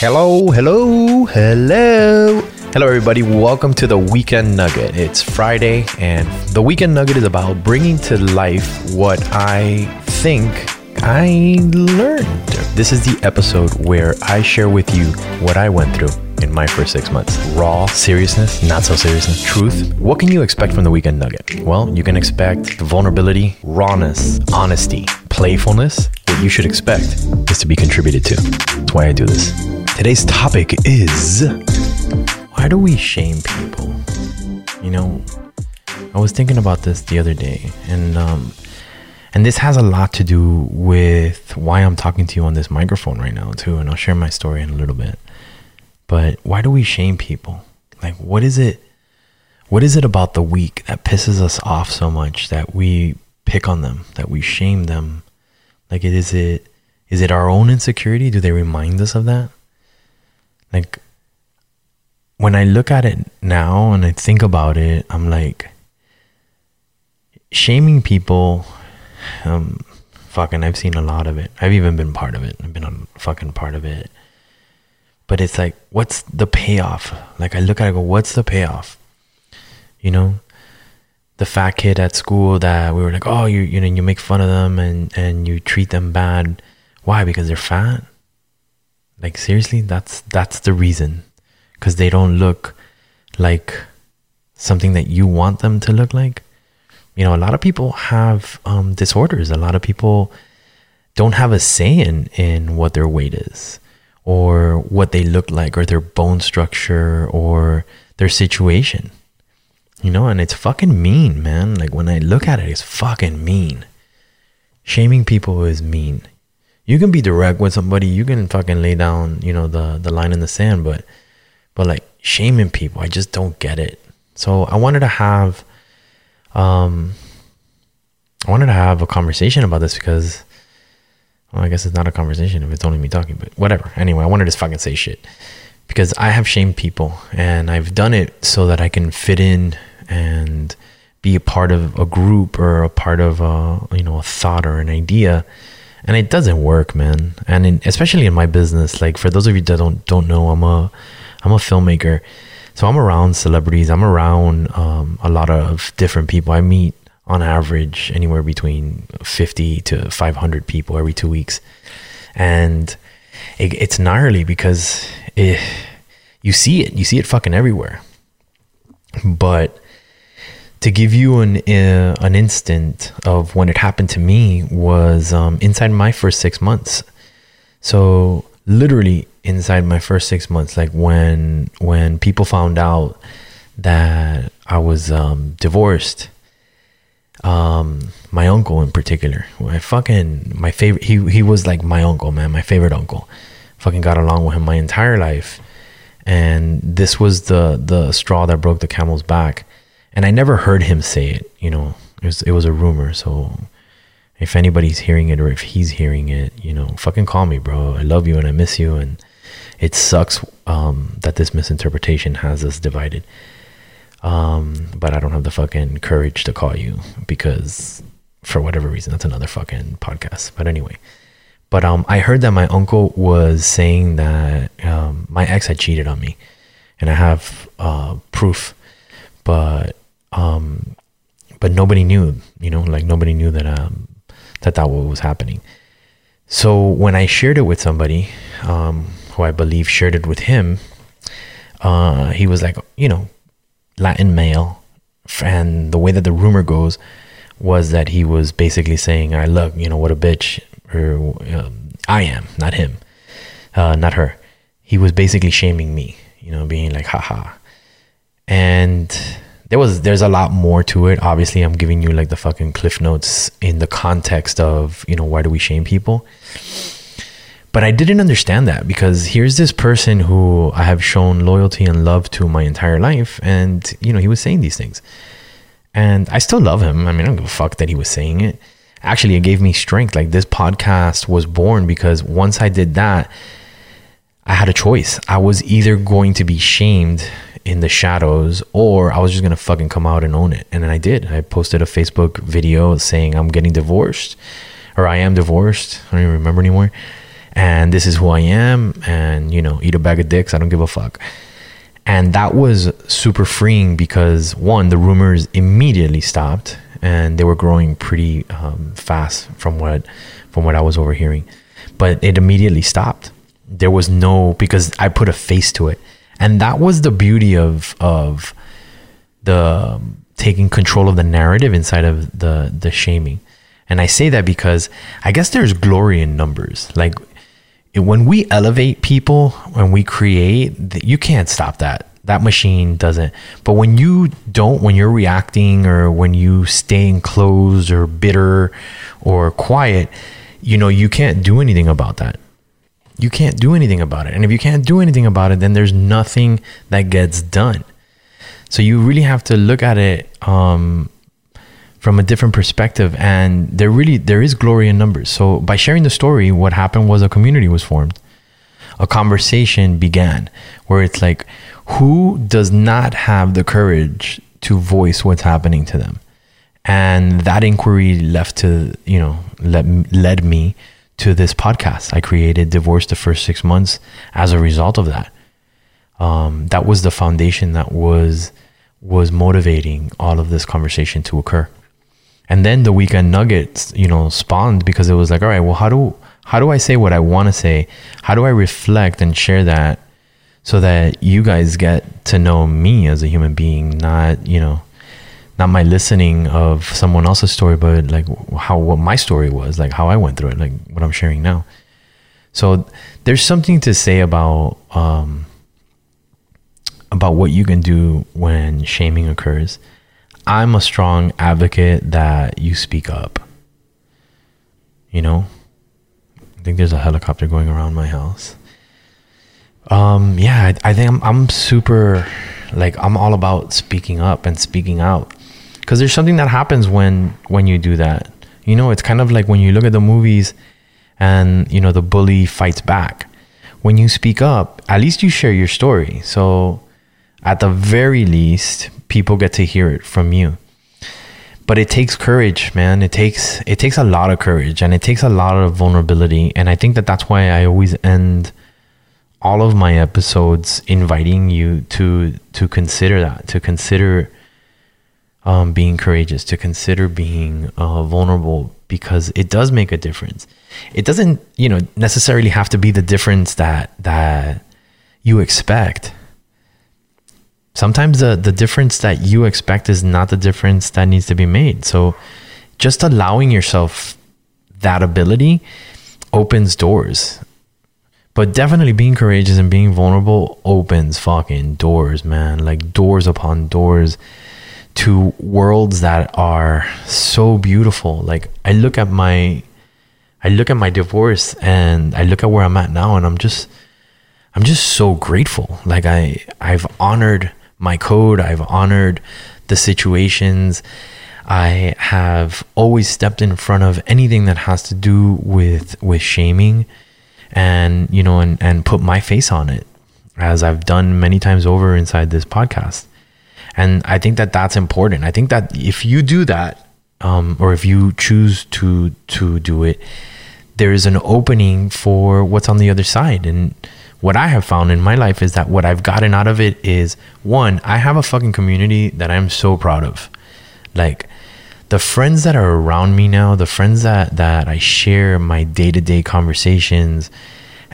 Hello, hello, hello. Hello, everybody. Welcome to the Weekend Nugget. It's Friday, and the Weekend Nugget is about bringing to life what I think I learned. This is the episode where I share with you what I went through in my first six months. Raw seriousness, not so seriousness, truth. What can you expect from the Weekend Nugget? Well, you can expect vulnerability, rawness, honesty, playfulness. You should expect is to be contributed to. That's why I do this. Today's topic is why do we shame people? You know, I was thinking about this the other day, and um, and this has a lot to do with why I'm talking to you on this microphone right now too. And I'll share my story in a little bit. But why do we shame people? Like, what is it? What is it about the weak that pisses us off so much that we pick on them, that we shame them? Like, is it is it our own insecurity? Do they remind us of that? Like, when I look at it now and I think about it, I'm like, shaming people. Um, fucking, I've seen a lot of it. I've even been part of it. I've been a fucking part of it. But it's like, what's the payoff? Like, I look at it, I go, what's the payoff? You know, the fat kid at school that we were like, oh, you you know, you make fun of them and and you treat them bad. Why? Because they're fat. Like seriously, that's that's the reason. Because they don't look like something that you want them to look like. You know, a lot of people have um, disorders. A lot of people don't have a say in in what their weight is, or what they look like, or their bone structure, or their situation. You know, and it's fucking mean, man. Like when I look at it, it's fucking mean. Shaming people is mean. You can be direct with somebody, you can fucking lay down, you know, the the line in the sand, but but like shaming people, I just don't get it. So I wanted to have um I wanted to have a conversation about this because well, I guess it's not a conversation if it's only me talking, but whatever. Anyway, I wanted to fucking say shit because I have shamed people and I've done it so that I can fit in and be a part of a group or a part of a you know a thought or an idea. And it doesn't work man. And in, especially in my business like for those of you that don't don't know I'm a I'm a filmmaker. So I'm around celebrities. I'm around um, a lot of different people. I meet on average anywhere between 50 to 500 people every two weeks. And it, it's gnarly because it, you see it you see it fucking everywhere but to give you an uh, an instant of when it happened to me was um, inside my first six months. So literally inside my first six months, like when when people found out that I was um, divorced, um, my uncle in particular, My fucking my favorite. He he was like my uncle, man, my favorite uncle. Fucking got along with him my entire life, and this was the the straw that broke the camel's back and I never heard him say it. You know, it was it was a rumor. So if anybody's hearing it or if he's hearing it, you know, fucking call me, bro. I love you and I miss you, and it sucks um, that this misinterpretation has us divided. Um, but I don't have the fucking courage to call you because for whatever reason, that's another fucking podcast. But anyway. But um, I heard that my uncle was saying that um, my ex had cheated on me, and I have uh, proof. But um, but nobody knew, you know, like nobody knew that um, that that what was happening. So when I shared it with somebody um, who I believe shared it with him, uh, he was like, you know, Latin male, and the way that the rumor goes was that he was basically saying, "I look, you know, what a bitch," or um, I am, not him, uh, not her. He was basically shaming me, you know, being like, "haha," and there was there's a lot more to it. Obviously, I'm giving you like the fucking cliff notes in the context of you know why do we shame people. But I didn't understand that because here's this person who I have shown loyalty and love to my entire life, and you know he was saying these things, and I still love him. I mean, I don't give a fuck that he was saying it. Actually, it gave me strength. Like this podcast was born because once I did that, I had a choice. I was either going to be shamed in the shadows or I was just gonna fucking come out and own it. And then I did. I posted a Facebook video saying I'm getting divorced or I am divorced. I don't even remember anymore. And this is who I am, and you know, eat a bag of dicks. I don't give a fuck. And that was super freeing because one, the rumors immediately stopped, and they were growing pretty um, fast from what from what I was overhearing. But it immediately stopped. There was no because I put a face to it, and that was the beauty of of the taking control of the narrative inside of the the shaming. And I say that because I guess there's glory in numbers. Like when we elevate people, when we create, you can't stop that. That machine doesn't. But when you don't, when you're reacting or when you stay enclosed or bitter or quiet, you know, you can't do anything about that. You can't do anything about it. And if you can't do anything about it, then there's nothing that gets done. So you really have to look at it um, from a different perspective. And there really there is glory in numbers. So by sharing the story, what happened was a community was formed. A conversation began where it's like, who does not have the courage to voice what's happening to them? And that inquiry left to, you know, led, led me to this podcast. I created Divorce the First Six Months as a result of that um, that was the foundation that was was motivating all of this conversation to occur. And then the weekend nuggets, you know, spawned because it was like, all right, well, how do how do I say what I want to say? How do I reflect and share that so that you guys get to know me as a human being, not you know, not my listening of someone else's story, but like how what my story was, like how I went through it, like what I'm sharing now. So there's something to say about um, about what you can do when shaming occurs. I'm a strong advocate that you speak up. You know, I think there's a helicopter going around my house. Um, yeah, I, I think I'm, I'm super, like, I'm all about speaking up and speaking out because there's something that happens when when you do that. You know, it's kind of like when you look at the movies and you know the bully fights back. When you speak up, at least you share your story. So at the very least, people get to hear it from you. But it takes courage, man. It takes it takes a lot of courage and it takes a lot of vulnerability. And I think that that's why I always end all of my episodes inviting you to to consider that, to consider um, being courageous, to consider being uh, vulnerable, because it does make a difference. It doesn't, you know, necessarily have to be the difference that that you expect sometimes the, the difference that you expect is not the difference that needs to be made. So just allowing yourself that ability opens doors. But definitely being courageous and being vulnerable opens fucking doors, man. Like doors upon doors to worlds that are so beautiful. Like I look at my I look at my divorce and I look at where I'm at now and I'm just I'm just so grateful. Like I I've honored my code. I've honored the situations. I have always stepped in front of anything that has to do with with shaming and you know and and put my face on it as I've done many times over inside this podcast. And I think that that's important. I think that if you do that um, or if you choose to to do it, there is an opening for what's on the other side and what I have found in my life is that what I've gotten out of it is one, I have a fucking community that I'm so proud of. Like the friends that are around me now, the friends that that I share my day-to-day conversations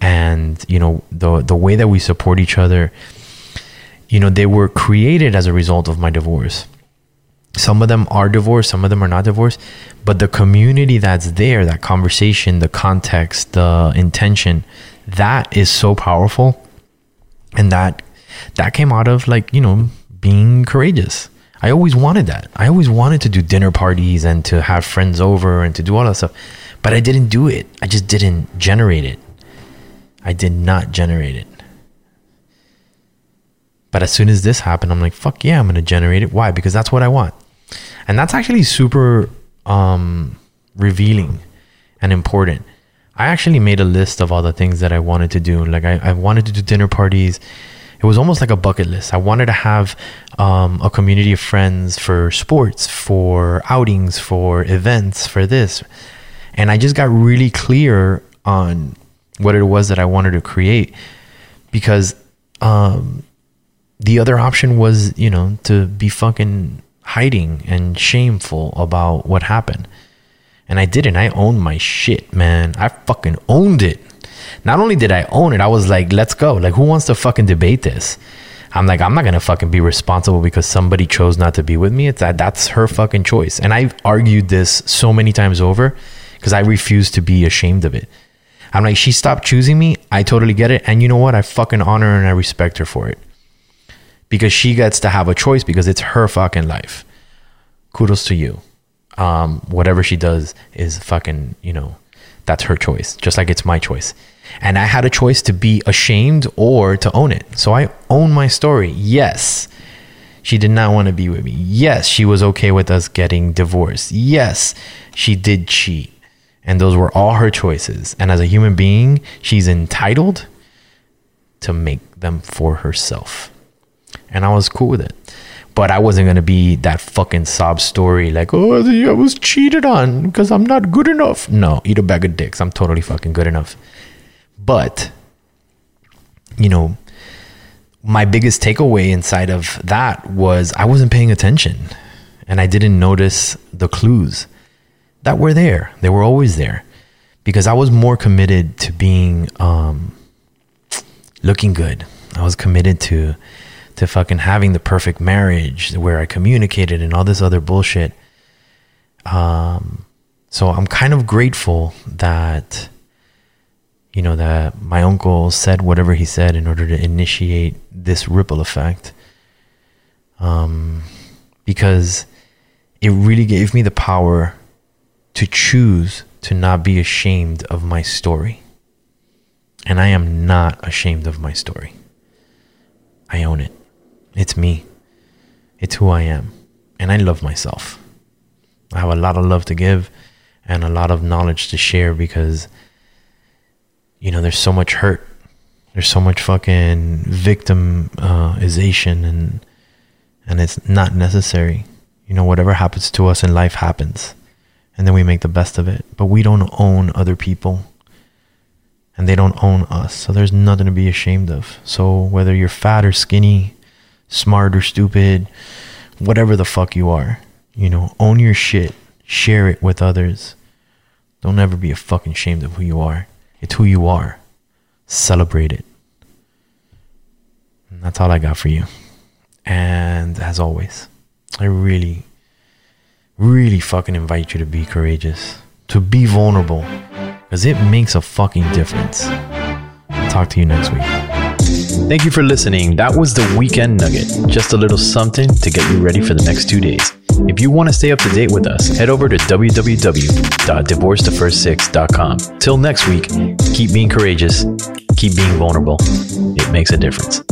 and, you know, the the way that we support each other, you know, they were created as a result of my divorce. Some of them are divorced, some of them are not divorced, but the community that's there, that conversation, the context, the intention, that is so powerful. And that that came out of like you know being courageous. I always wanted that. I always wanted to do dinner parties and to have friends over and to do all that stuff. But i didn't do it. I just didn't generate it. I did not generate it. But as soon as this happened i'm like fuck yeah i'm gonna generate it. Why? Because that's what i want. And that's actually super um revealing and important I actually made a list of all the things that I wanted to do. Like I, I wanted to do dinner parties. It was almost like a bucket list. I wanted to have um, a community of friends for sports, for outings, for events, for this. And I just got really clear on what it was that I wanted to create because um, the other option was, you know, to be fucking hiding and shameful about what happened. And I didn't. I owned my shit, man. I fucking owned it. Not only did I own it, I was like, let's go. Like, who wants to fucking debate this? I'm like, I'm not gonna fucking be responsible because somebody chose not to be with me. It's that that's her fucking choice. And I've argued this so many times over because I refuse to be ashamed of it. I'm like, she stopped choosing me. I totally get it. And you know what? I fucking honor and I respect her for it. Because she gets to have a choice because it's her fucking life. Kudos to you. Um, whatever she does is fucking, you know, that's her choice, just like it's my choice. And I had a choice to be ashamed or to own it. So I own my story. Yes, she did not want to be with me. Yes, she was okay with us getting divorced. Yes, she did cheat. And those were all her choices. And as a human being, she's entitled to make them for herself. And I was cool with it. But I wasn't to be that fucking sob story like, oh, I was cheated on because I'm not good enough. No, eat a bag of dicks. I'm totally fucking good enough. But, you know, my biggest takeaway inside of that was I wasn't paying attention and I didn't notice the clues that were there. They were always there because I was more committed to being um, looking good. I was committed to to fucking having the perfect marriage where I communicated and all this other bullshit. Um, so I'm kind of grateful that you know that my uncle said whatever he said in order to initiate this ripple effect. Um, because it really gave me the power to choose to not be ashamed of my story. And I am not ashamed of my story. I own it. It's me. It's who I am. And I love myself. I have a lot of love to give and a lot of knowledge to share because, you know, there's so much hurt. There's so much fucking victimization and and it's not necessary. You know, whatever happens to us in life happens and then we make the best of it. But we don't own other people and they don't own us. So there's nothing to be ashamed of. So whether you're fat or skinny, smart or stupid, whatever the fuck you are, you know, own your shit, share it with others. Don't ever be a fucking ashamed of who you are. It's who you are. Celebrate it. And that's all I got for you. And as always, I really really fucking invite you to be courageous, to be vulnerable, because it makes a fucking difference. Talk to you next week. Thank you for listening. That was the weekend nugget. Just a little something to get you ready for the next two days. If you want to stay up to date with us, head over to www.divorcethefirst6.com. Till next week, keep being courageous, keep being vulnerable. It makes a difference.